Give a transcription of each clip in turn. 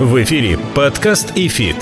В эфире подкаст «ИФИТ».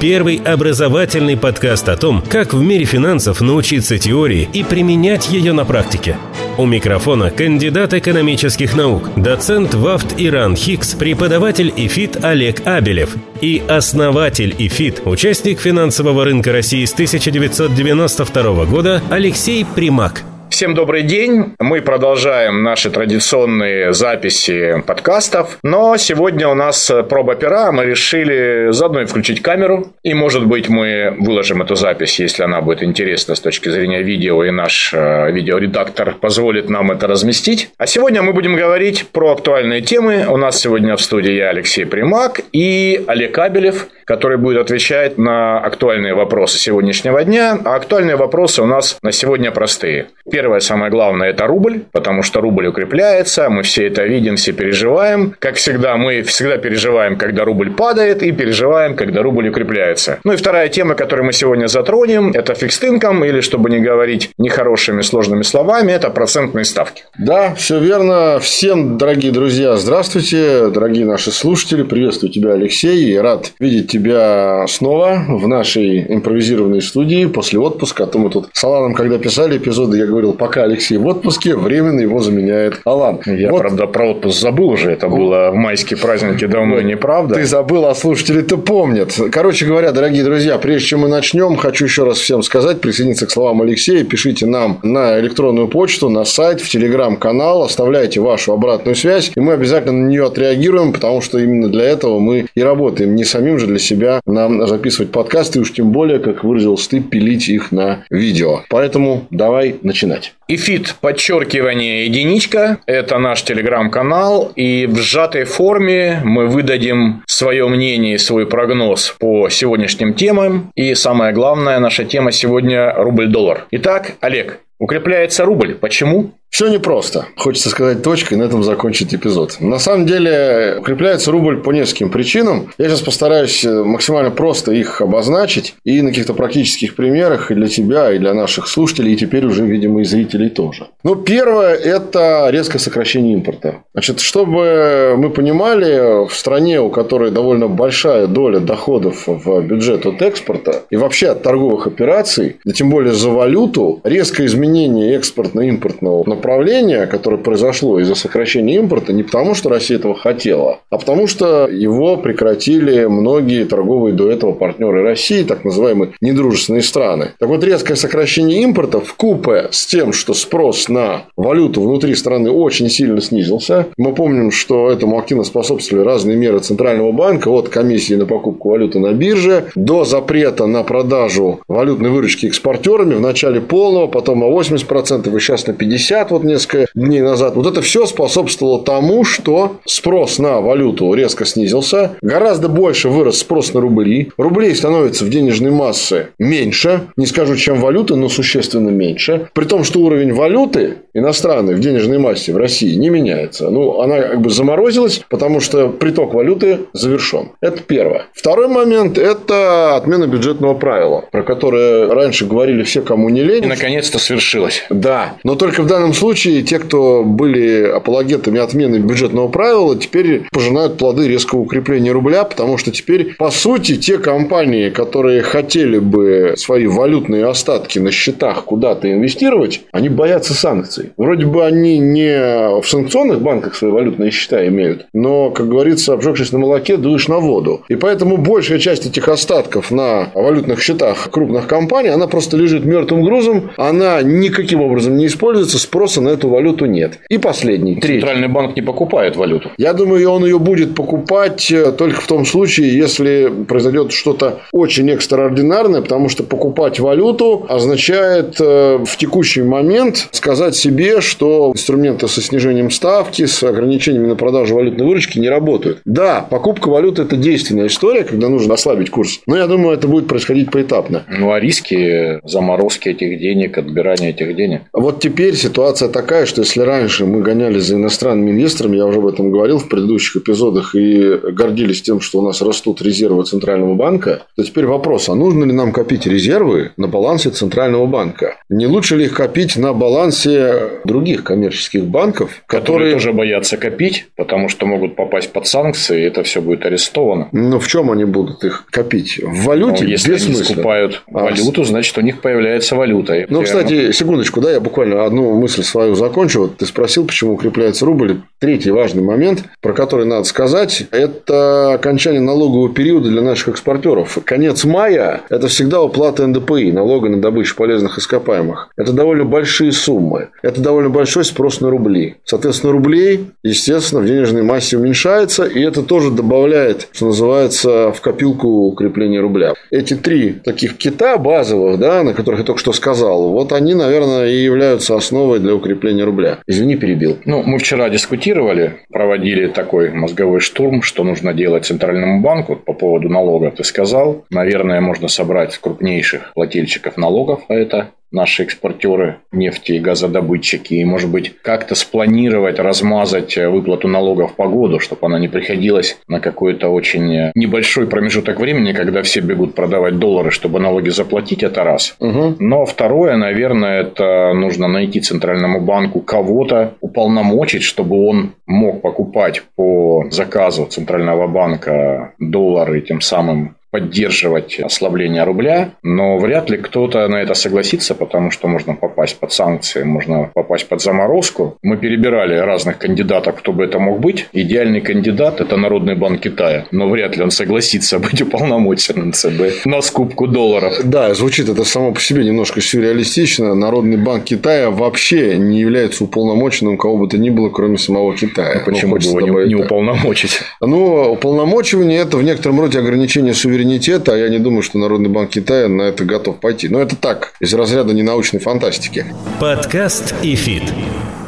Первый образовательный подкаст о том, как в мире финансов научиться теории и применять ее на практике. У микрофона кандидат экономических наук, доцент ВАВТ и РАНХиГС, преподаватель ИФИТ Олег Абелев и основатель ИФИТ, участник финансового рынка России с 1992 года Алексей Примак – Всем добрый день. Мы продолжаем наши традиционные записи подкастов. Но сегодня у нас проба пера. Мы решили заодно и включить камеру. И, может быть, мы выложим эту запись, если она будет интересна с точки зрения видео, и наш э, видеоредактор позволит нам это разместить. А сегодня мы будем говорить про актуальные темы. У нас сегодня в студии я, Алексей Примак, и Олег Кабелев – который будет отвечать на актуальные вопросы сегодняшнего дня. А актуальные вопросы у нас на сегодня простые. Первое, самое главное, это рубль, потому что рубль укрепляется, мы все это видим, все переживаем. Как всегда, мы всегда переживаем, когда рубль падает, и переживаем, когда рубль укрепляется. Ну и вторая тема, которую мы сегодня затронем, это фикс инком, или, чтобы не говорить нехорошими сложными словами, это процентные ставки. Да, все верно. Всем, дорогие друзья, здравствуйте, дорогие наши слушатели. Приветствую тебя, Алексей, и рад видеть тебя тебя снова в нашей импровизированной студии после отпуска. А то мы тут с Аланом, когда писали эпизоды, я говорил, пока Алексей в отпуске, временно его заменяет Алан. Я, вот. правда, про отпуск забыл уже. Это было в майские праздники давно, вот. неправда? Ты забыл, а слушатели-то помнят. Короче говоря, дорогие друзья, прежде чем мы начнем, хочу еще раз всем сказать, присоединиться к словам Алексея. Пишите нам на электронную почту, на сайт, в телеграм-канал, оставляйте вашу обратную связь, и мы обязательно на нее отреагируем, потому что именно для этого мы и работаем. Не самим же для себя себя нам записывать подкасты, уж тем более, как выразился ты, пилить их на видео. Поэтому давай начинать. Эфит, подчеркивание, единичка. Это наш телеграм-канал. И в сжатой форме мы выдадим свое мнение и свой прогноз по сегодняшним темам. И самое главное, наша тема сегодня – рубль-доллар. Итак, Олег, укрепляется рубль. Почему? Все непросто. Хочется сказать точкой на этом закончить эпизод. На самом деле, укрепляется рубль по нескольким причинам. Я сейчас постараюсь э, максимально просто их обозначить. И на каких-то практических примерах и для тебя, и для наших слушателей, и теперь уже, видимо, и зрителей тоже. Ну, первое – это резкое сокращение импорта. Значит, чтобы мы понимали, в стране, у которой довольно большая доля доходов в бюджет от экспорта и вообще от торговых операций, да тем более за валюту, резкое изменение экспортно-импортного направление, которое произошло из-за сокращения импорта, не потому, что Россия этого хотела, а потому, что его прекратили многие торговые до этого партнеры России, так называемые недружественные страны. Так вот, резкое сокращение импорта в купе с тем, что спрос на валюту внутри страны очень сильно снизился. Мы помним, что этому активно способствовали разные меры Центрального банка, от комиссии на покупку валюты на бирже. До запрета на продажу валютной выручки экспортерами в начале полного, потом на 80% и сейчас на 50% вот несколько дней назад, вот это все способствовало тому, что спрос на валюту резко снизился, гораздо больше вырос спрос на рубли, рублей становится в денежной массе меньше, не скажу, чем валюты, но существенно меньше, при том, что уровень валюты иностранной в денежной массе в России не меняется. Ну, она как бы заморозилась, потому что приток валюты завершен. Это первое. Второй момент – это отмена бюджетного правила, про которое раньше говорили все, кому не лень. И, наконец-то свершилось. Да. Но только в данном случае те, кто были апологетами отмены бюджетного правила, теперь пожинают плоды резкого укрепления рубля, потому что теперь, по сути, те компании, которые хотели бы свои валютные остатки на счетах куда-то инвестировать, они боятся санкций. Вроде бы они не в санкционных банках свои валютные счета имеют, но, как говорится, обжегшись на молоке, дуешь на воду. И поэтому большая часть этих остатков на валютных счетах крупных компаний, она просто лежит мертвым грузом, она никаким образом не используется, спроса на эту валюту нет. И последний, третий. Центральный банк не покупает валюту. Я думаю, он ее будет покупать э, только в том случае, если произойдет что-то очень экстраординарное, потому что покупать валюту означает э, в текущий момент сказать себе, что инструменты со снижением ставки, с ограничениями на продажу валютной выручки не работают. Да, покупка валюты – это действенная история, когда нужно ослабить курс. Но я думаю, это будет происходить поэтапно. Ну, а риски заморозки этих денег, отбирания этих денег? Вот теперь ситуация ситуация такая, что если раньше мы гонялись за иностранными инвесторами, я уже об этом говорил в предыдущих эпизодах, и гордились тем, что у нас растут резервы Центрального банка, то теперь вопрос, а нужно ли нам копить резервы на балансе Центрального банка? Не лучше ли их копить на балансе других коммерческих банков, которые... которые тоже боятся копить, потому что могут попасть под санкции, и это все будет арестовано. Ну, в чем они будут их копить? В валюте? Ну, если они скупают а, валюту, значит, у них появляется валюта. Ну, кстати, секундочку, да, я буквально одну мысль свою закончу. Вот ты спросил, почему укрепляется рубль. Третий важный момент, про который надо сказать, это окончание налогового периода для наших экспортеров. Конец мая – это всегда уплата НДПИ, налога на добычу полезных ископаемых. Это довольно большие суммы. Это довольно большой спрос на рубли. Соответственно, рублей, естественно, в денежной массе уменьшается, и это тоже добавляет, что называется, в копилку укрепления рубля. Эти три таких кита базовых, да, на которых я только что сказал, вот они, наверное, и являются основой для укрепления рубля. Извини, перебил. Ну, мы вчера дискутировали проводили такой мозговой штурм, что нужно делать Центральному банку по поводу налога. Ты сказал, наверное, можно собрать крупнейших плательщиков налогов, а это наши экспортеры нефти и газодобытчики, и, может быть, как-то спланировать, размазать э, выплату налогов по году, чтобы она не приходилась на какой-то очень э, небольшой промежуток времени, когда все бегут продавать доллары, чтобы налоги заплатить, это раз. Угу. Но второе, наверное, это нужно найти Центральному банку кого-то, уполномочить, чтобы он мог покупать по заказу Центрального банка доллары, тем самым поддерживать ослабление рубля, но вряд ли кто-то на это согласится, потому что можно попасть под санкции, можно попасть под заморозку. Мы перебирали разных кандидатов, кто бы это мог быть. Идеальный кандидат – это Народный банк Китая, но вряд ли он согласится быть уполномоченным ЦБ на скупку долларов. Да, звучит это само по себе немножко сюрреалистично. Народный банк Китая вообще не является уполномоченным кого бы то ни было, кроме самого Китая. А почему бы его не, не уполномочить? Ну, уполномочивание – это в некотором роде ограничение суверенитета суверенитета, а я не думаю, что Народный банк Китая на это готов пойти. Но это так, из разряда ненаучной фантастики. Подкаст ИФИТ.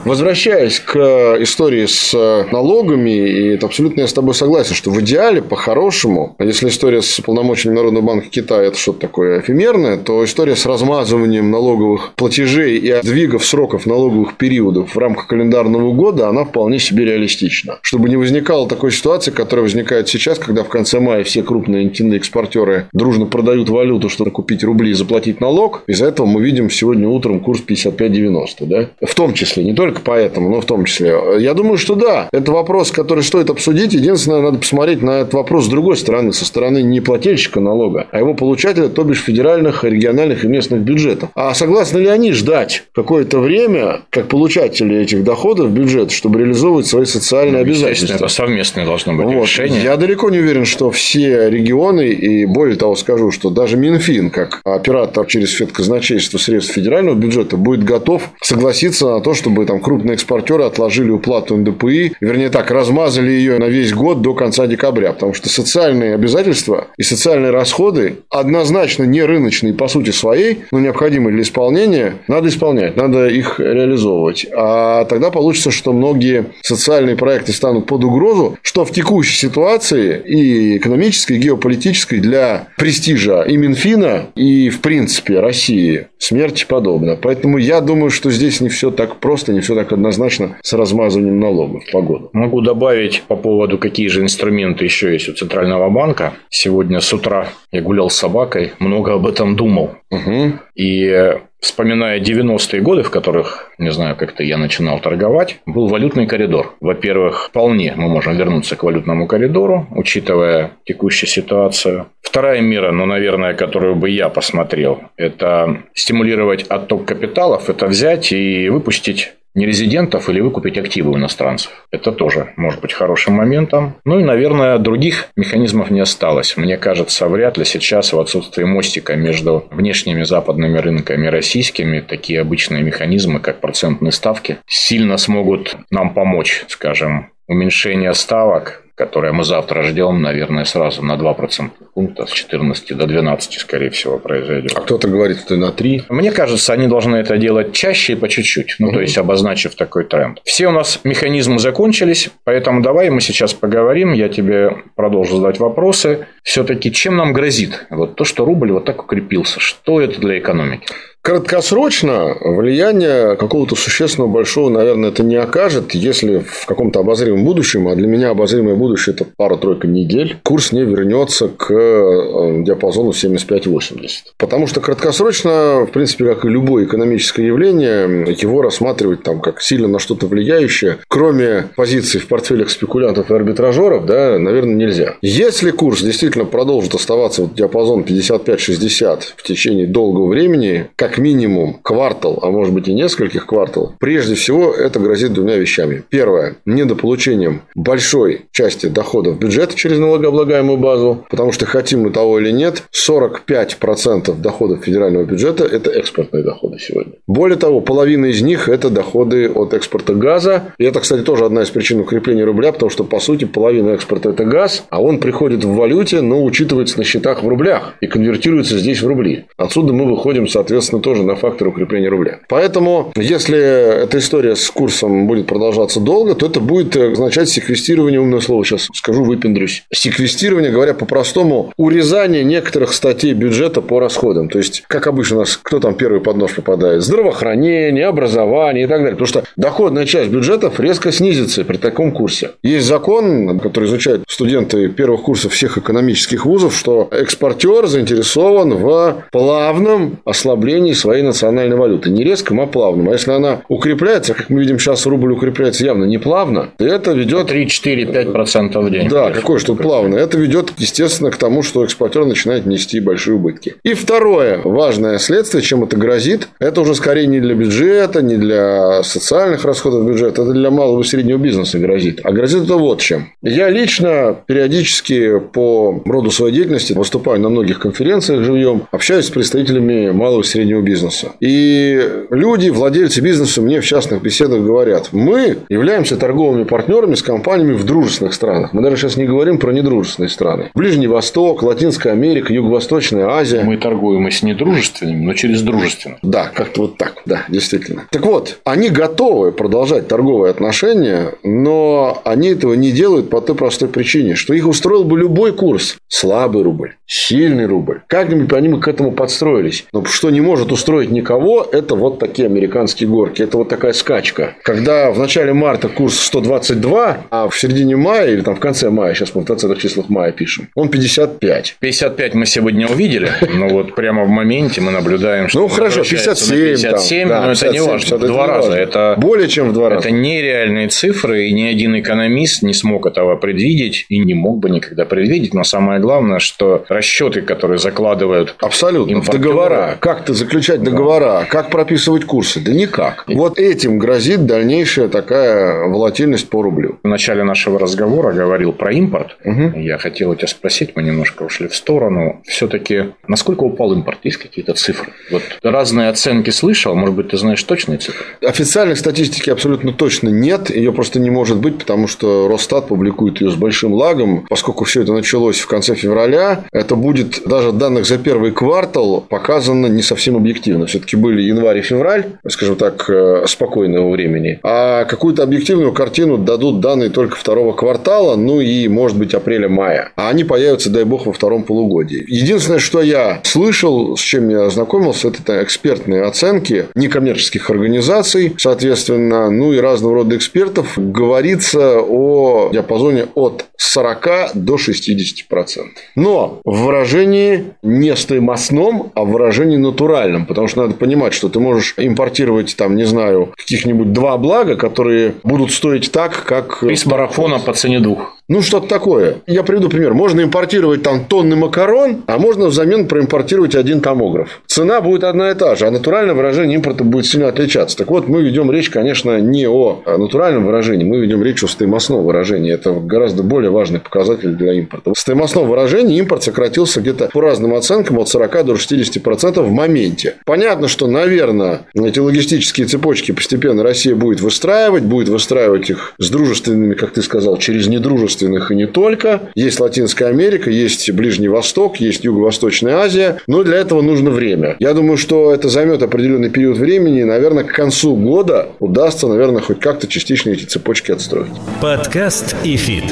Возвращаясь к истории с налогами, и это абсолютно я с тобой согласен, что в идеале, по-хорошему, если история с полномочиями Народного банка Китая это что-то такое эфемерное, то история с размазыванием налоговых платежей и сдвигов сроков налоговых периодов в рамках календарного года, она вполне себе реалистична. Чтобы не возникало такой ситуации, которая возникает сейчас, когда в конце мая все крупные нефтяные экспортеры дружно продают валюту, чтобы купить рубли и заплатить налог. Из-за этого мы видим сегодня утром курс 55.90. Да? В том числе, не только только поэтому, но в том числе. Я думаю, что да, это вопрос, который стоит обсудить. Единственное, надо посмотреть на этот вопрос с другой стороны, со стороны не плательщика налога, а его получателя, то бишь федеральных, региональных и местных бюджетов. А согласны ли они ждать какое-то время, как получатели этих доходов бюджет, чтобы реализовывать свои социальные ну, обязательства? Это совместное должно быть вот. решение. Я далеко не уверен, что все регионы, и более того скажу, что даже Минфин, как оператор через федказначейство средств федерального бюджета, будет готов согласиться на то, чтобы там крупные экспортеры отложили уплату НДПИ, вернее так, размазали ее на весь год до конца декабря, потому что социальные обязательства и социальные расходы однозначно не рыночные по сути своей, но необходимы для исполнения, надо исполнять, надо их реализовывать. А тогда получится, что многие социальные проекты станут под угрозу, что в текущей ситуации и экономической, и геополитической для престижа и Минфина, и в принципе России смерти подобно. Поэтому я думаю, что здесь не все так просто, не все так однозначно с размазыванием налогов по году. Могу добавить по поводу, какие же инструменты еще есть у Центрального банка. Сегодня с утра я гулял с собакой, много об этом думал. Угу. И Вспоминая 90-е годы, в которых, не знаю, как-то я начинал торговать, был валютный коридор. Во-первых, вполне мы можем вернуться к валютному коридору, учитывая текущую ситуацию. Вторая мера, ну, наверное, которую бы я посмотрел, это стимулировать отток капиталов, это взять и выпустить нерезидентов или выкупить активы у иностранцев. Это тоже может быть хорошим моментом. Ну и, наверное, других механизмов не осталось. Мне кажется, вряд ли сейчас в отсутствии мостика между внешними западными рынками и российскими такие обычные механизмы, как процентные ставки, сильно смогут нам помочь, скажем, уменьшение ставок которое мы завтра ждем, наверное, сразу на 2% пункта с 14 до 12, скорее всего, произойдет. А кто-то говорит, что на 3. Мне кажется, они должны это делать чаще и по чуть-чуть, ну, угу. то есть, обозначив такой тренд. Все у нас механизмы закончились, поэтому давай мы сейчас поговорим, я тебе продолжу задать вопросы. Все-таки чем нам грозит вот то, что рубль вот так укрепился? Что это для экономики? Краткосрочно влияние какого-то существенного большого, наверное, это не окажет, если в каком-то обозримом будущем, а для меня обозримое будущее это пара-тройка недель, курс не вернется к э, диапазону 75-80. Потому что краткосрочно, в принципе, как и любое экономическое явление, его рассматривать там как сильно на что-то влияющее, кроме позиций в портфелях спекулянтов и арбитражеров, да, наверное, нельзя. Если курс действительно продолжит оставаться в диапазон 55-60 в течение долгого времени, как минимум квартал, а может быть и нескольких кварталов, прежде всего это грозит двумя вещами. Первое – недополучением большой части доходов бюджета через налогооблагаемую базу, потому что хотим мы того или нет, 45% доходов федерального бюджета – это экспортные доходы сегодня. Более того, половина из них – это доходы от экспорта газа. И это, кстати, тоже одна из причин укрепления рубля, потому что, по сути, половина экспорта – это газ, а он приходит в валюте, но учитывается на счетах в рублях и конвертируется здесь в рубли. Отсюда мы выходим, соответственно, тоже на фактор укрепления рубля. Поэтому, если эта история с курсом будет продолжаться долго, то это будет означать секвестирование, умное слово сейчас скажу, выпендрюсь. Секвестирование, говоря по-простому, урезание некоторых статей бюджета по расходам. То есть, как обычно у нас, кто там первый под нож попадает? Здравоохранение, образование и так далее. Потому что доходная часть бюджетов резко снизится при таком курсе. Есть закон, который изучают студенты первых курсов всех экономических вузов, что экспортер заинтересован в плавном ослаблении своей национальной валюты. Не резком, а плавном. А если она укрепляется, как мы видим сейчас, рубль укрепляется явно не плавно, то это ведет... 3, 4, 5% в день. Да, какое что плавно. Это ведет, естественно, к тому, что экспортер начинает нести большие убытки. И второе важное следствие, чем это грозит, это уже скорее не для бюджета, не для социальных расходов бюджета, это для малого и среднего бизнеса грозит. А грозит это вот чем. Я лично периодически по роду своей деятельности выступаю на многих конференциях живьем, общаюсь с представителями малого и среднего бизнеса. И люди, владельцы бизнеса мне в частных беседах говорят, мы являемся торговыми партнерами с компаниями в дружественных странах. Мы даже сейчас не говорим про недружественные страны. Ближний Восток, Латинская Америка, Юго-Восточная Азия. Мы торгуем и с недружественными, но через дружественных. Да, как-то вот так. Да, действительно. Так вот, они готовы продолжать торговые отношения, но они этого не делают по той простой причине, что их устроил бы любой курс. Слабый рубль, сильный рубль. Как-нибудь они бы к этому подстроились. Но что не может устроить никого, это вот такие американские горки. Это вот такая скачка. Когда в начале марта курс 122, а в середине мая или там в конце мая, сейчас мы в 20 числах мая пишем, он 55. 55 мы сегодня увидели, но вот прямо в моменте мы наблюдаем, что Ну, хорошо, 57. 57, там, да, но это не 57, важно. В два раза. Это Более чем в два раза. Это нереальные цифры, и ни один экономист не смог этого предвидеть и не мог бы никогда предвидеть. Но самое главное, что расчеты, которые закладывают Абсолютно. В договора. Как ты заключать договора? Как прописывать курсы? Да никак. Вот этим грозит дальнейшая такая волатильность по рублю. В начале нашего разговора говорил про импорт. Я хотел у тебя спросить, мы немножко ушли в сторону. Все-таки, насколько упал импорт? Есть какие-то цифры? Вот разные оценки слышал, может быть, ты знаешь точные цифры? Официальной статистики абсолютно точно нет. Ее просто не может быть, потому что Росстат публикует ее с большим лагом. Поскольку все это началось в конце февраля, это будет даже данных за первый квартал показано не совсем объективно. Все-таки были январь и февраль, скажем так, э, спокойного времени. А какую-то объективную картину дадут данные только второго квартала, ну и, может быть, апреля-мая. А они появятся, дай бог, во втором полугодии. Единственное, что я слышал, с чем я ознакомился, это экспертные оценки некоммерческих организаций, соответственно, ну и разного рода экспертов, говорится о диапазоне от 40 до 60 процентов. Но в выражении не стоимостном, а в выражении натуральном. Потому что надо понимать, что ты можешь импортировать, там, не знаю, каких-нибудь два блага, которые будут стоить так, как... Приз марафона по цене двух. Ну, что-то такое. Я приведу пример. Можно импортировать там тонны макарон, а можно взамен проимпортировать один томограф. Цена будет одна и та же, а натуральное выражение импорта будет сильно отличаться. Так вот, мы ведем речь, конечно, не о натуральном выражении, мы ведем речь о стоимостном выражении. Это гораздо более важный показатель для импорта. В стоимостном выражении импорт сократился где-то по разным оценкам от 40 до 60 процентов в моменте. Понятно, что, наверное, эти логистические цепочки постепенно Россия будет выстраивать, будет выстраивать их с дружественными, как ты сказал, через недружественные и не только. Есть Латинская Америка, есть Ближний Восток, есть Юго-Восточная Азия. Но для этого нужно время. Я думаю, что это займет определенный период времени. И, наверное, к концу года удастся, наверное, хоть как-то частично эти цепочки отстроить. Подкаст ИФИТ.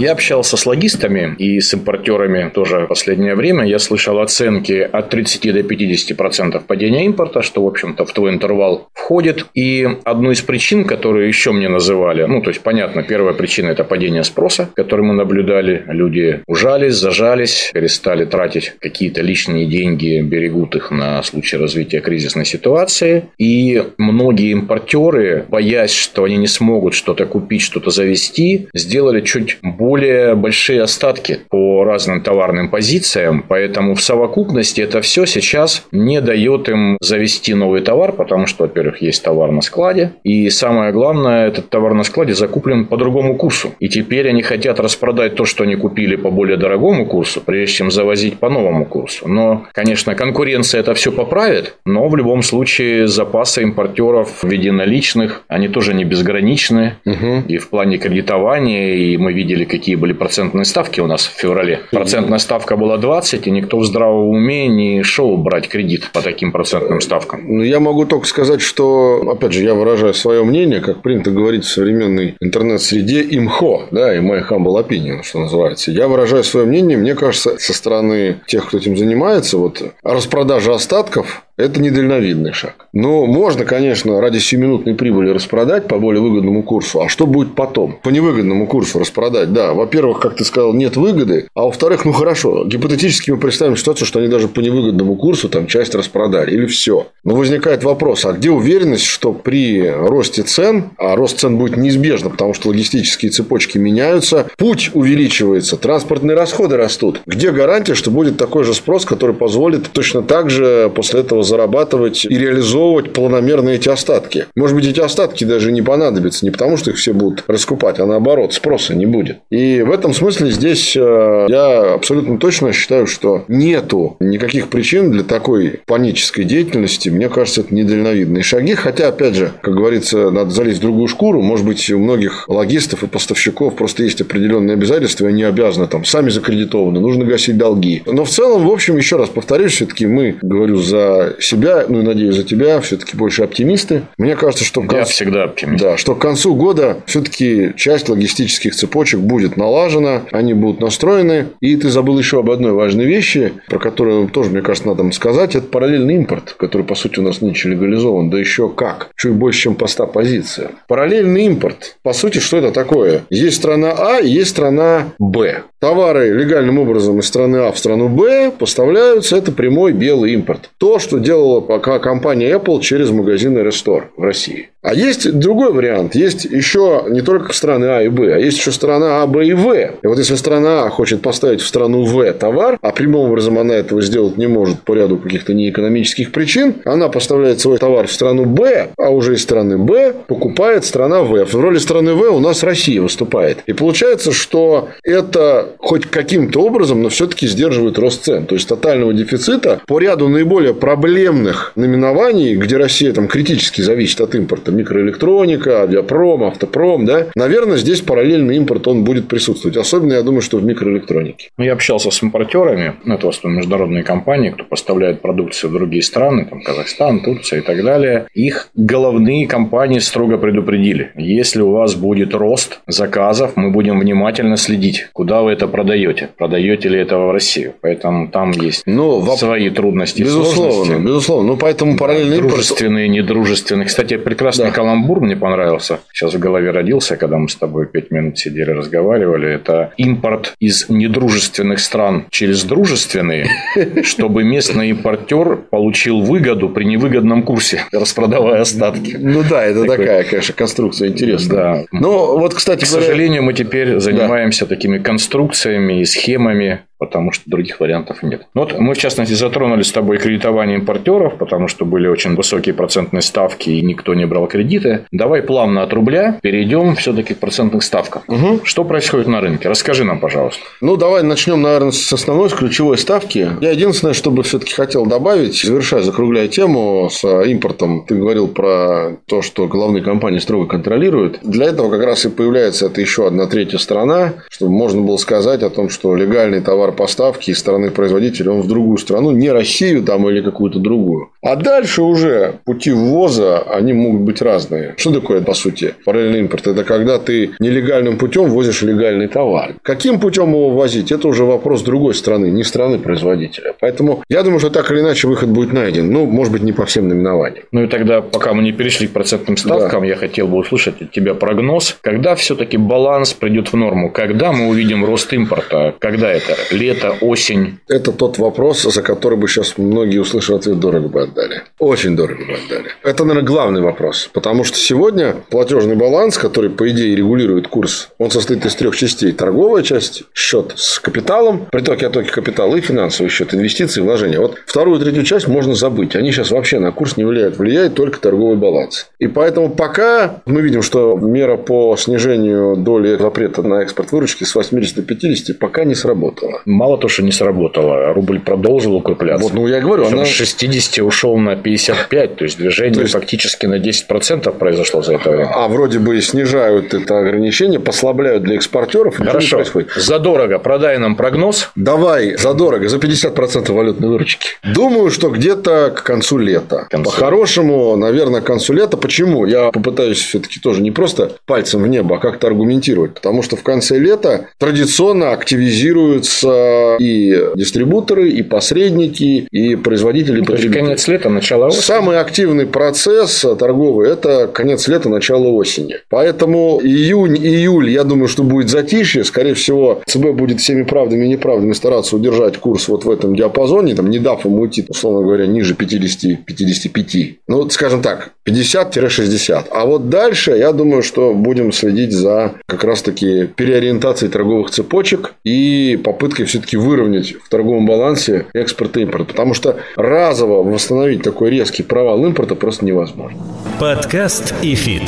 Я общался с логистами и с импортерами тоже в последнее время. Я слышал оценки от 30 до 50 процентов падения импорта, что, в общем-то, в твой интервал входит. И одну из причин, которые еще мне называли, ну, то есть, понятно, первая причина – это падение спроса, который мы наблюдали. Люди ужались, зажались, перестали тратить какие-то лишние деньги, берегут их на случай развития кризисной ситуации. И многие импортеры, боясь, что они не смогут что-то купить, что-то завести, сделали чуть более большие остатки по разным товарным позициям. Поэтому в совокупности это все сейчас не дает им завести новый товар, потому что, во-первых, есть товар на складе. И самое главное, этот товар на складе закуплен по другому курсу. И теперь они хотят распродать то, что они купили по более дорогому курсу, прежде чем завозить по новому курсу. Но, конечно, конкуренция это все поправит, но в любом случае запасы импортеров в виде наличных, они тоже не безграничны. Угу. И в плане кредитования, и мы видели, какие были процентные ставки у нас в феврале. Процентная ставка была 20, и никто в здравом уме не шел брать кредит по таким процентным ставкам. Ну, я могу только сказать, что, опять же, я выражаю свое мнение, как принято говорить в современной интернет-среде, имхо, да, и my humble opinion, что называется. Я выражаю свое мнение, мне кажется, со стороны тех, кто этим занимается, вот распродажа остатков это недальновидный шаг. Но можно, конечно, ради сиюминутной прибыли распродать по более выгодному курсу. А что будет потом? По невыгодному курсу распродать, да. Во-первых, как ты сказал, нет выгоды. А во-вторых, ну хорошо, гипотетически мы представим ситуацию, что они даже по невыгодному курсу там часть распродали. Или все. Но возникает вопрос, а где уверенность, что при росте цен, а рост цен будет неизбежно, потому что логистические цепочки меняются, путь увеличивается, транспортные расходы растут. Где гарантия, что будет такой же спрос, который позволит точно так же после этого зарабатывать и реализовывать планомерно эти остатки. Может быть, эти остатки даже не понадобятся, не потому что их все будут раскупать, а наоборот, спроса не будет. И в этом смысле здесь э, я абсолютно точно считаю, что нету никаких причин для такой панической деятельности. Мне кажется, это недальновидные шаги. Хотя, опять же, как говорится, надо залезть в другую шкуру. Может быть, у многих логистов и поставщиков просто есть определенные обязательства, и они обязаны там сами закредитованы, нужно гасить долги. Но в целом, в общем, еще раз повторюсь, все-таки мы, говорю, за себя, ну и надеюсь за тебя, все-таки больше оптимисты. Мне кажется, что... Концу... Я всегда оптимист. Да, что к концу года все-таки часть логистических цепочек будет налажена, они будут настроены. И ты забыл еще об одной важной вещи, про которую тоже, мне кажется, надо сказать. Это параллельный импорт, который, по сути, у нас нынче легализован. Да еще как. Чуть больше, чем поста позиция. Параллельный импорт. По сути, что это такое? Есть страна А есть страна Б. Товары легальным образом из страны А в страну Б поставляются. Это прямой белый импорт. То, что делала пока компания Apple через магазин Restore в России. А есть другой вариант. Есть еще не только страны А и Б, а есть еще страна А, Б и В. И вот если страна А хочет поставить в страну В товар, а прямым образом она этого сделать не может по ряду каких-то неэкономических причин, она поставляет свой товар в страну Б, а уже из страны Б покупает страна В. В роли страны В у нас Россия выступает. И получается, что это хоть каким-то образом, но все-таки сдерживает рост цен. То есть тотального дефицита по ряду наиболее проблемных наименований, где Россия там критически зависит от импорта, микроэлектроника, авиапром, автопром, да, наверное, здесь параллельный импорт, он будет присутствовать. Особенно, я думаю, что в микроэлектронике. Ну, я общался с импортерами, ну, это в основном международные компании, кто поставляет продукцию в другие страны, там, Казахстан, Турция и так далее. Их головные компании строго предупредили. Если у вас будет рост заказов, мы будем внимательно следить, куда вы это продаете. Продаете ли это в Россию. Поэтому там есть ну, свои трудности Безусловно, сложности. Безусловно. Ну, поэтому параллельный да, Дружественные, импорт... недружественные. Кстати, прекрасный да. каламбур мне понравился. Сейчас в голове родился, когда мы с тобой пять минут сидели, разговаривали. Это импорт из недружественных стран через дружественные, чтобы местный импортер получил выгоду при невыгодном курсе, распродавая остатки. Ну да, это такая, конечно, конструкция интересная. Да. Но вот, кстати, к сожалению, мы теперь занимаемся такими конструкциями и схемами потому что других вариантов нет. Вот мы, в частности, затронули с тобой кредитование импортеров, потому что были очень высокие процентные ставки, и никто не брал кредиты. Давай плавно от рубля перейдем все-таки к процентным ставкам. Угу. Что происходит на рынке? Расскажи нам, пожалуйста. Ну, давай начнем, наверное, с основной, с ключевой ставки. Я единственное, что бы все-таки хотел добавить, завершая, закругляя тему с импортом, ты говорил про то, что главные компании строго контролируют. Для этого как раз и появляется это еще одна третья сторона, чтобы можно было сказать о том, что легальный товар поставки из стороны производителя, он в другую страну, не Россию там или какую-то другую, А дальше уже пути ввоза, они могут быть разные. Что такое, по сути, параллельный импорт? Это когда ты нелегальным путем возишь легальный товар. Каким путем его возить, это уже вопрос другой страны, не страны производителя. Поэтому я думаю, что так или иначе выход будет найден. Ну, может быть, не по всем номинованиям. Ну и тогда, пока мы не перешли к процентным ставкам, да. я хотел бы услышать от тебя прогноз. Когда все-таки баланс придет в норму? Когда мы увидим рост импорта? Когда это? Лето, осень? Это тот вопрос, за который бы сейчас многие услышали ответ дорого бы отдали. Очень дорого бы отдали. Это, наверное, главный вопрос. Потому что сегодня платежный баланс, который, по идее, регулирует курс, он состоит из трех частей. Торговая часть, счет с капиталом, притоки оттоки капитала и финансовый счет, инвестиции, вложения. Вот вторую и третью часть можно забыть. Они сейчас вообще на курс не влияют. Влияет только торговый баланс. И поэтому пока мы видим, что мера по снижению доли запрета на экспорт выручки с 80 до 50 пока не сработала. Мало то, что не сработало, рубль продолжил укрепляться. Вот, ну, я говорю, она... С 60 ушел на 55, то есть движение то есть... фактически на 10% произошло за это время. А вроде бы снижают это ограничение, послабляют для экспортеров. Хорошо. Задорого. Продай нам прогноз. Давай, задорого. За 50% валютной выручки. Думаю, что где-то к концу лета. По-хорошему, наверное, к концу лета. Почему? Я попытаюсь все-таки тоже не просто пальцем в небо, а как-то аргументировать. Потому что в конце лета традиционно активизируются и дистрибуторы, и посредники, и производители, потребители. конец лета, начало осени. Самый активный процесс торговый – это конец лета, начало осени. Поэтому июнь, июль, я думаю, что будет затишье. Скорее всего, ЦБ будет всеми правдами и неправдами стараться удержать курс вот в этом диапазоне, там, не дав ему уйти, условно говоря, ниже 50-55. Ну, скажем так, 50-60. А вот дальше, я думаю, что будем следить за как раз-таки переориентацией торговых цепочек и попыткой все-таки выровнять в торговом балансе экспорт и импорт. Потому что разово восстановить такой резкий провал импорта просто невозможно. Подкаст ИФИТ.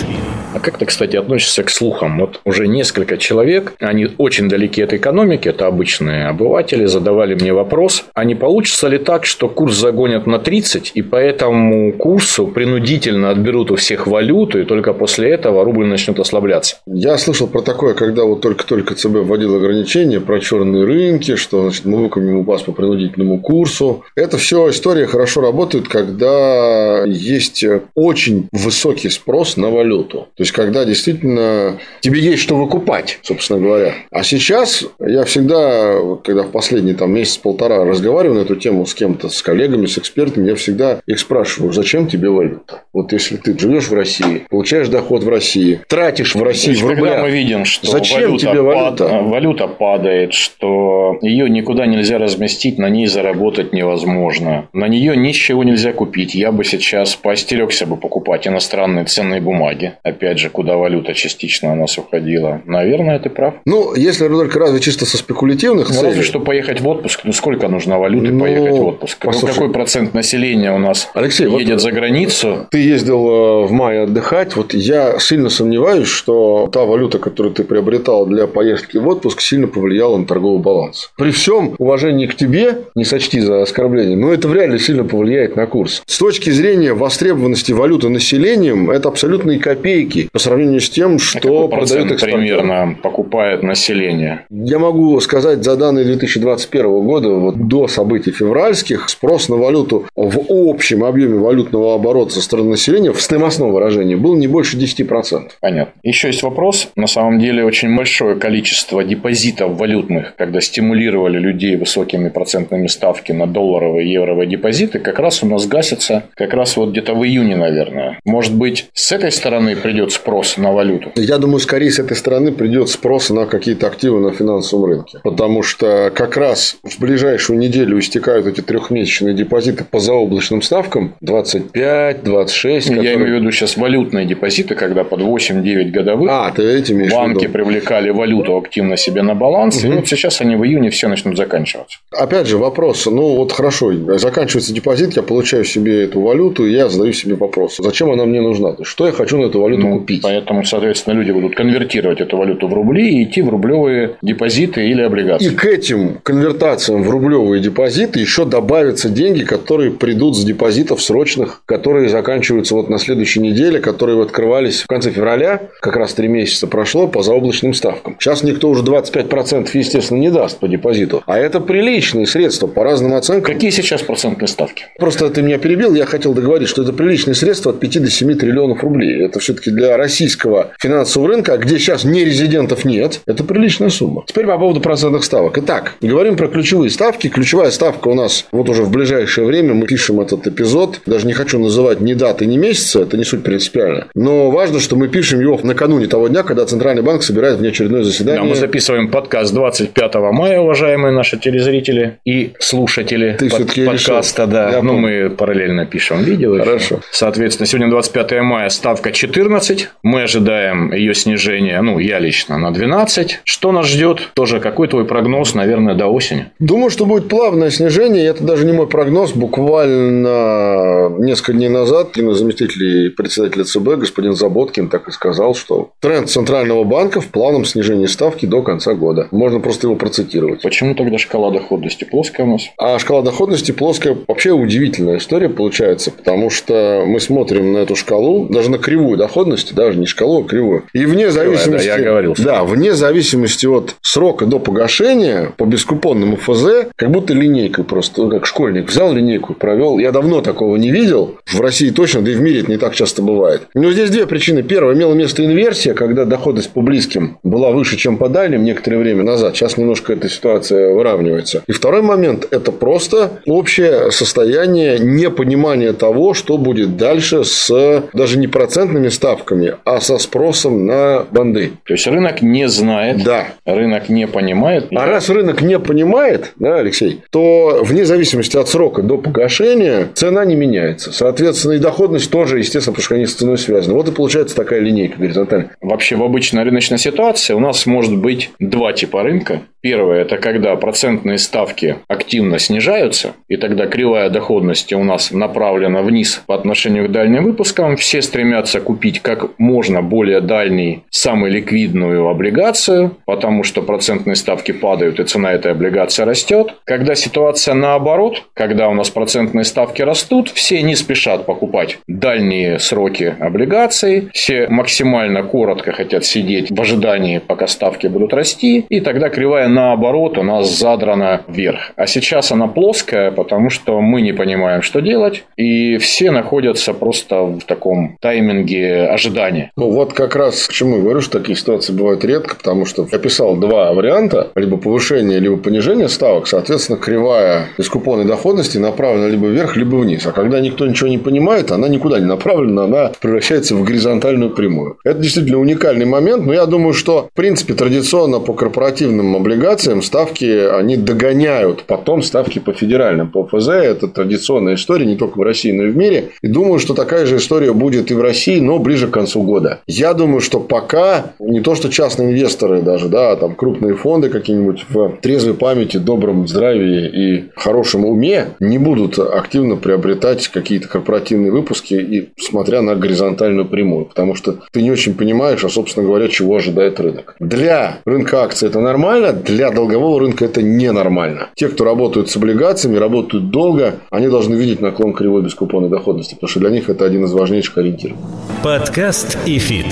А как ты, кстати, относишься к слухам? Вот уже несколько человек, они очень далеки от экономики, это обычные обыватели, задавали мне вопрос, а не получится ли так, что курс загонят на 30, и по этому курсу принудительно отберут у всех валюту, и только после этого рубль начнет ослабляться? Я слышал про такое, когда вот только-только ЦБ вводил ограничения про черные рынки, что значит, мы выкупим у вас по принудительному курсу. Это все история хорошо работает, когда есть очень высокий спрос на валюту. То есть, когда действительно тебе есть что выкупать, собственно говоря. А сейчас я всегда, когда в последний там, месяц-полтора разговариваю на эту тему с кем-то, с коллегами, с экспертами, я всегда их спрашиваю, зачем тебе валюта? Вот если ты живешь в России, получаешь доход в России, тратишь в России в рублях. Когда мы видим, что зачем валюта тебе валюта? Пад... валюта падает, что ее никуда нельзя разместить, на ней заработать невозможно. На нее ничего нельзя купить. Я бы сейчас поостерегся бы покупать иностранные ценные бумаги. Опять же, куда валюта частично у нас уходила. Наверное, ты прав. Ну, если только разве чисто со спекулятивных ну, целей. разве что поехать в отпуск. Ну, сколько нужно валюты ну, поехать в отпуск? Ну, послушай, ну, какой процент населения у нас Алексей, едет вот за границу? Ты ездил э, в мае отдыхать. Вот я сильно сомневаюсь, что та валюта, которую ты приобретал для поездки в отпуск, сильно повлияла на торговый баланс. При всем уважении к тебе, не сочти за оскорбление, но это вряд ли сильно повлияет на курс. С точки зрения востребованности валюты населением, это абсолютные копейки по сравнению с тем, что а продают экспортер. примерно покупает население? Я могу сказать за данные 2021 года, вот до событий февральских, спрос на валюту в общем объеме валютного оборота со стороны населения в стоимостном выражении был не больше 10%. Понятно. Еще есть вопрос. На самом деле очень большое количество депозитов валютных, когда стимулировали людей высокими процентными ставки на долларовые и евровые депозиты, как раз у нас гасится как раз вот где-то в июне, наверное. Может быть, с этой стороны придет спрос на валюту? Я думаю, скорее с этой стороны придет спрос на какие-то активы на финансовом рынке. Потому что как раз в ближайшую неделю истекают эти трехмесячные депозиты по заоблачным ставкам 25, 26. Я которые... имею в виду сейчас валютные депозиты, когда под 8-9 годовых а, ты эти банки привлекали валюту активно себе на баланс. Угу. И вот сейчас они в июне все начнут заканчиваться. Опять же вопрос. Ну вот хорошо, заканчивается депозит, я получаю себе эту валюту, и я задаю себе вопрос. Зачем она мне нужна? Что я хочу на эту валюту ну, купить. Поэтому, соответственно, люди будут конвертировать эту валюту в рубли и идти в рублевые депозиты или облигации. И к этим конвертациям в рублевые депозиты еще добавятся деньги, которые придут с депозитов срочных, которые заканчиваются вот на следующей неделе, которые открывались в конце февраля, как раз три месяца прошло по заоблачным ставкам. Сейчас никто уже 25% естественно не даст по депозиту, а это приличные средства по разным оценкам. Какие сейчас процентные ставки? Просто просто ты меня перебил, я хотел договорить, что это приличные средства от 5 до 7 триллионов рублей. Это все-таки для российского финансового рынка, где сейчас не резидентов нет, это приличная сумма. Теперь по поводу процентных ставок. Итак, говорим про ключевые ставки. Ключевая ставка у нас вот уже в ближайшее время, мы пишем этот эпизод, даже не хочу называть ни даты, ни месяца, это не суть принципиально. Но важно, что мы пишем его накануне того дня, когда Центральный банк собирает внеочередное заседание. Да, мы записываем подкаст 25 мая, уважаемые наши телезрители и слушатели Ты под, подкаста. Да. Я ну, помню. мы параллельно пишем видео. еще. Хорошо. Соответственно, сегодня 25 мая, ставка 14. Мы ожидаем ее снижения, ну, я лично, на 12. Что нас ждет? Тоже какой твой прогноз, наверное, до осени? Думаю, что будет плавное снижение. Это даже не мой прогноз. Буквально несколько дней назад один заместителей председателя ЦБ, господин Заботкин, так и сказал, что тренд Центрального банка в плавном снижении ставки до конца года. Можно просто его процитировать. Почему тогда шкала доходности плоская у нас? А шкала доходности плоская вообще удивительная история получается, потому что мы смотрим на эту шкалу, даже на кривую доходности, даже не шкалу, а кривую. И вне зависимости, да, я говорил. да, вне зависимости от срока до погашения по бескупонному ФЗ, как будто линейкой просто, ну, как школьник взял линейку, провел. Я давно такого не видел. В России точно, да и в мире это не так часто бывает. Но здесь две причины. Первая, имела место инверсия, когда доходность по близким была выше, чем по дальним некоторое время назад. Сейчас немножко эта ситуация выравнивается. И второй момент – это просто общее состояние непонимания того, что будет дальше с даже не процентными ставками, а со спросом на банды. То есть рынок не знает, Да. рынок не понимает. А раз рынок не понимает, да, Алексей, то вне зависимости от срока до погашения цена не меняется. Соответственно, и доходность тоже, естественно, потому что они с ценой связаны. Вот и получается такая линейка горизонтальная. Вообще в обычной рыночной ситуации у нас может быть два типа рынка. Первое – это когда процентные ставки активно снижаются, и тогда кривая доходности у нас направлена вниз по отношению к дальним выпускам. Все стремятся купить как можно более дальний, самую ликвидную облигацию, потому что процентные ставки падают, и цена этой облигации растет. Когда ситуация наоборот, когда у нас процентные ставки растут, все не спешат покупать дальние сроки облигаций, все максимально коротко хотят сидеть в ожидании, пока ставки будут расти, и тогда кривая наоборот у нас задрана вверх. А сейчас она плоская, потому что мы не понимаем, что делать, и все находятся просто в таком тайминге ожидания. Ну, вот как раз к чему я говорю, что такие ситуации бывают редко, потому что я писал два варианта, либо повышение, либо понижение ставок, соответственно, кривая из купонной доходности направлена либо вверх, либо вниз. А когда никто ничего не понимает, она никуда не направлена, она превращается в горизонтальную прямую. Это действительно уникальный момент, но я думаю, что, в принципе, традиционно по корпоративным облигациям ставки, они догоняют потом ставки по федеральным, по ФЗ. Это традиционная история не только в России, но и в мире. И думаю, что такая же история будет и в России, но ближе к концу года. Я думаю, что пока не то, что частные инвесторы даже, да, а там крупные фонды какие-нибудь в трезвой памяти, добром здравии и хорошем уме не будут активно приобретать какие-то корпоративные выпуски и смотря на горизонтальную прямую, потому что ты не очень понимаешь, а, собственно говоря, чего ожидает рынок. Для рынка акций это нормально, для долгового рынка это ненормально. Те, кто работают с облигациями, работают долго, они должны видеть наклон кривой бескупонной доходности, потому что для них это один из важнейших ориентиров. Подкаст «Эфит».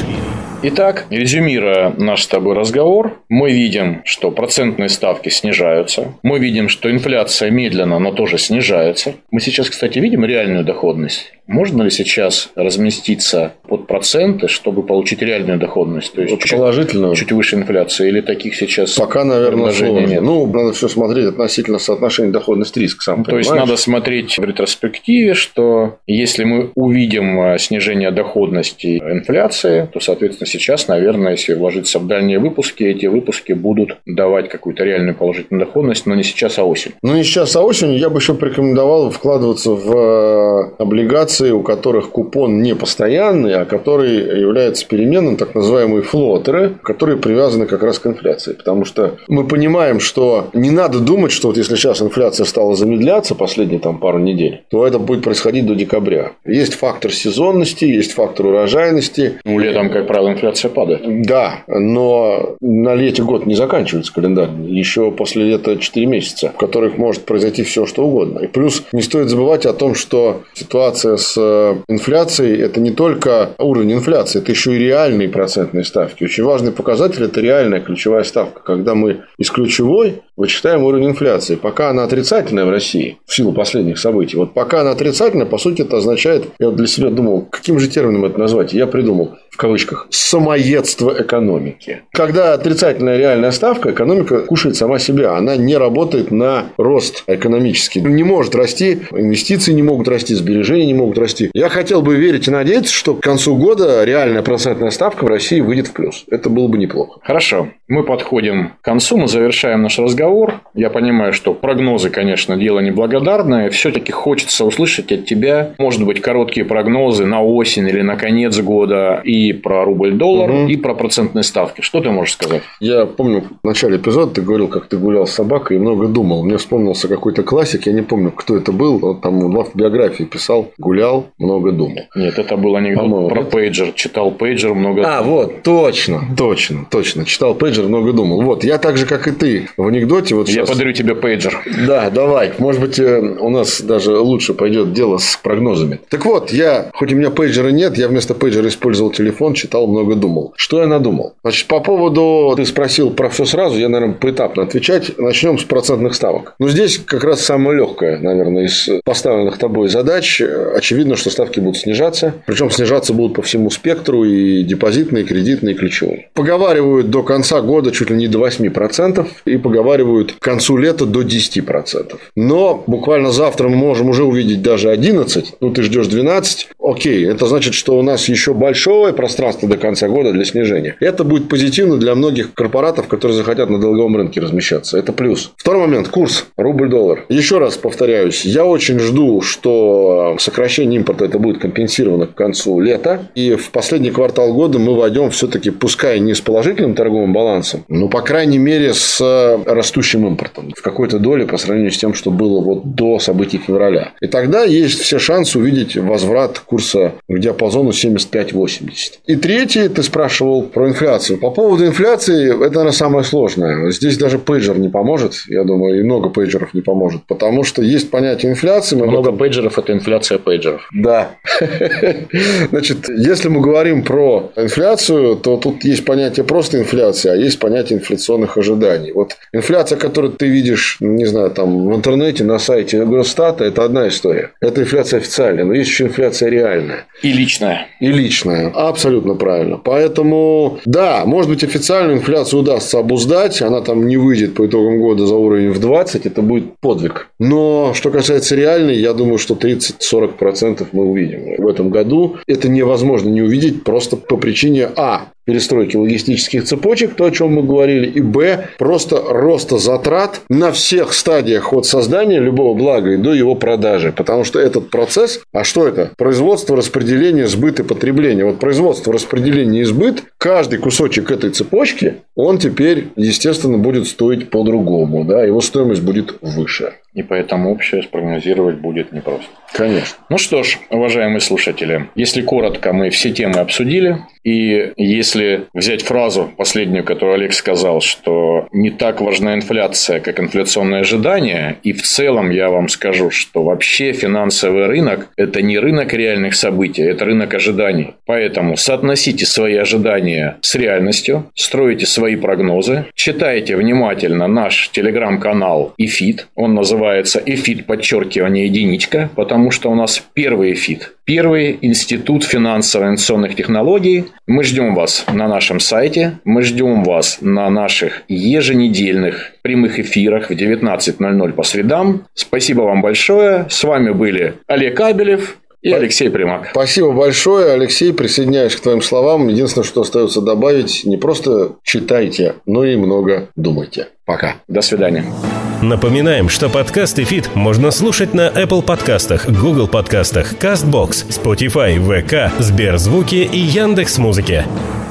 Итак, резюмируя наш с тобой разговор, мы видим, что процентные ставки снижаются. Мы видим, что инфляция медленно, но тоже снижается. Мы сейчас, кстати, видим реальную доходность. Можно ли сейчас разместиться под проценты, чтобы получить реальную доходность? То есть Вот чуть, чуть выше инфляции или таких сейчас Пока, наверное, сложно. нет? Ну, надо все смотреть относительно соотношения доходность-риск, сам То есть понимаешь. надо смотреть в ретроспективе, что если мы увидим э, снижение доходности инфляции, то, соответственно, сейчас, наверное, если вложиться в дальние выпуски, эти выпуски будут давать какую-то реальную положительную доходность, но не сейчас, а осень. Ну, не сейчас, а осенью я бы еще порекомендовал вкладываться в э, облигации, у которых купон не постоянный, а который является переменным, так называемые флотеры, которые привязаны как раз к инфляции. Потому что мы понимаем, что не надо думать, что вот если сейчас инфляция стала замедляться последние там пару недель, то это будет происходить до декабря. Есть фактор сезонности, есть фактор урожайности. Ну, летом, как правило, инфляция падает. Да, но на лете год не заканчивается календарь. Еще после лета 4 месяца, в которых может произойти все, что угодно. И плюс не стоит забывать о том, что ситуация с э, инфляцией – это не только уровень инфляции, это еще и реальные процентные ставки. Очень важный показатель – это реальная ключевая ставка. Когда мы из ключевой вычитаем уровень инфляции. Пока она отрицательная в России, в силу последних событий, вот пока она отрицательная, по сути, это означает, я для себя думал, каким же термином это назвать? Я придумал, кавычках, самоедство экономики. Когда отрицательная реальная ставка, экономика кушает сама себя. Она не работает на рост экономический. Не может расти, инвестиции не могут расти, сбережения не могут расти. Я хотел бы верить и надеяться, что к концу года реальная процентная ставка в России выйдет в плюс. Это было бы неплохо. Хорошо. Мы подходим к концу, мы завершаем наш разговор. Я понимаю, что прогнозы, конечно, дело неблагодарное. Все-таки хочется услышать от тебя, может быть, короткие прогнозы на осень или на конец года и про рубль-доллар, угу. и про процентные ставки. Что ты можешь сказать? Я помню, в начале эпизода ты говорил, как ты гулял с собакой и много думал. Мне вспомнился какой-то классик, я не помню, кто это был. Он там в биографии писал, гулял, много думал. Нет, это был анекдот про пейджер. Читал пейджер, много А, вот, точно, точно, точно. Читал пейджер много думал. Вот, я так же, как и ты, в анекдоте. Вот я сейчас... подарю тебе пейджер. Да, давай. Может быть, э, у нас даже лучше пойдет дело с прогнозами. Так вот, я, хоть у меня пейджера нет, я вместо пейджера использовал телефон, читал, много думал. Что я надумал? Значит, по поводу, ты спросил про все сразу, я, наверное, поэтапно отвечать. Начнем с процентных ставок. Но здесь как раз самое легкое, наверное, из поставленных тобой задач. Очевидно, что ставки будут снижаться. Причем снижаться будут по всему спектру и депозитные, и кредитные, и ключевые. Поговаривают до конца года чуть ли не до 8% и поговаривают к концу лета до 10%. Но буквально завтра мы можем уже увидеть даже 11, ну ты ждешь 12, окей, это значит, что у нас еще большое пространство до конца года для снижения. Это будет позитивно для многих корпоратов, которые захотят на долговом рынке размещаться. Это плюс. Второй момент. Курс. Рубль-доллар. Еще раз повторяюсь. Я очень жду, что сокращение импорта это будет компенсировано к концу лета. И в последний квартал года мы войдем все-таки, пускай не с положительным торговым балансом. Ну, по крайней мере, с растущим импортом. В какой-то доле по сравнению с тем, что было вот до событий февраля. И тогда есть все шансы увидеть возврат курса к диапазону 75-80. И третий, ты спрашивал про инфляцию. По поводу инфляции, это, наверное, самое сложное. Здесь даже пейджер не поможет. Я думаю, и много пейджеров не поможет. Потому что есть понятие инфляции. Много этом... пейджеров – это инфляция пейджеров. Да. Значит, если мы говорим про инфляцию, то тут есть понятие просто инфляция, а есть понятие инфляционных ожиданий. Вот инфляция, которую ты видишь, не знаю, там в интернете, на сайте Росстата, это одна история. Это инфляция официальная, но есть еще инфляция реальная. И личная. И личная. Абсолютно правильно. Поэтому, да, может быть, официальную инфляцию удастся обуздать, она там не выйдет по итогам года за уровень в 20, это будет подвиг. Но, что касается реальной, я думаю, что 30-40% мы увидим в этом году. Это невозможно не увидеть просто по причине А перестройки логистических цепочек, то, о чем мы говорили, и б, просто роста затрат на всех стадиях от создания любого блага и до его продажи. Потому что этот процесс, а что это? Производство, распределение, сбыт и потребление. Вот производство, распределение и сбыт, каждый кусочек этой цепочки, он теперь, естественно, будет стоить по-другому. Да? Его стоимость будет выше. И поэтому общее спрогнозировать будет непросто. Конечно. Ну что ж, уважаемые слушатели, если коротко, мы все темы обсудили. И если взять фразу последнюю, которую Олег сказал, что не так важна инфляция, как инфляционное ожидание, и в целом я вам скажу, что вообще финансовый рынок – это не рынок реальных событий, это рынок ожиданий. Поэтому соотносите свои ожидания с реальностью, стройте свои прогнозы, читайте внимательно наш телеграм-канал «ИФИТ». Он называется «ИФИТ, подчеркивание, единичка», потому что у нас первый ИФИТ, первый институт финансово-инвестиционных технологий, мы ждем вас на нашем сайте, мы ждем вас на наших еженедельных прямых эфирах в 19.00 по средам. Спасибо вам большое. С вами были Олег Абелев и Алексей Примак. Спасибо большое, Алексей. Присоединяюсь к твоим словам. Единственное, что остается добавить, не просто читайте, но и много думайте. Пока. До свидания. Напоминаем, что подкаст и фит можно слушать на Apple подкастах, Google подкастах, CastBox, Spotify, VK, Сберзвуки и Яндекс.Музыке. Музыке.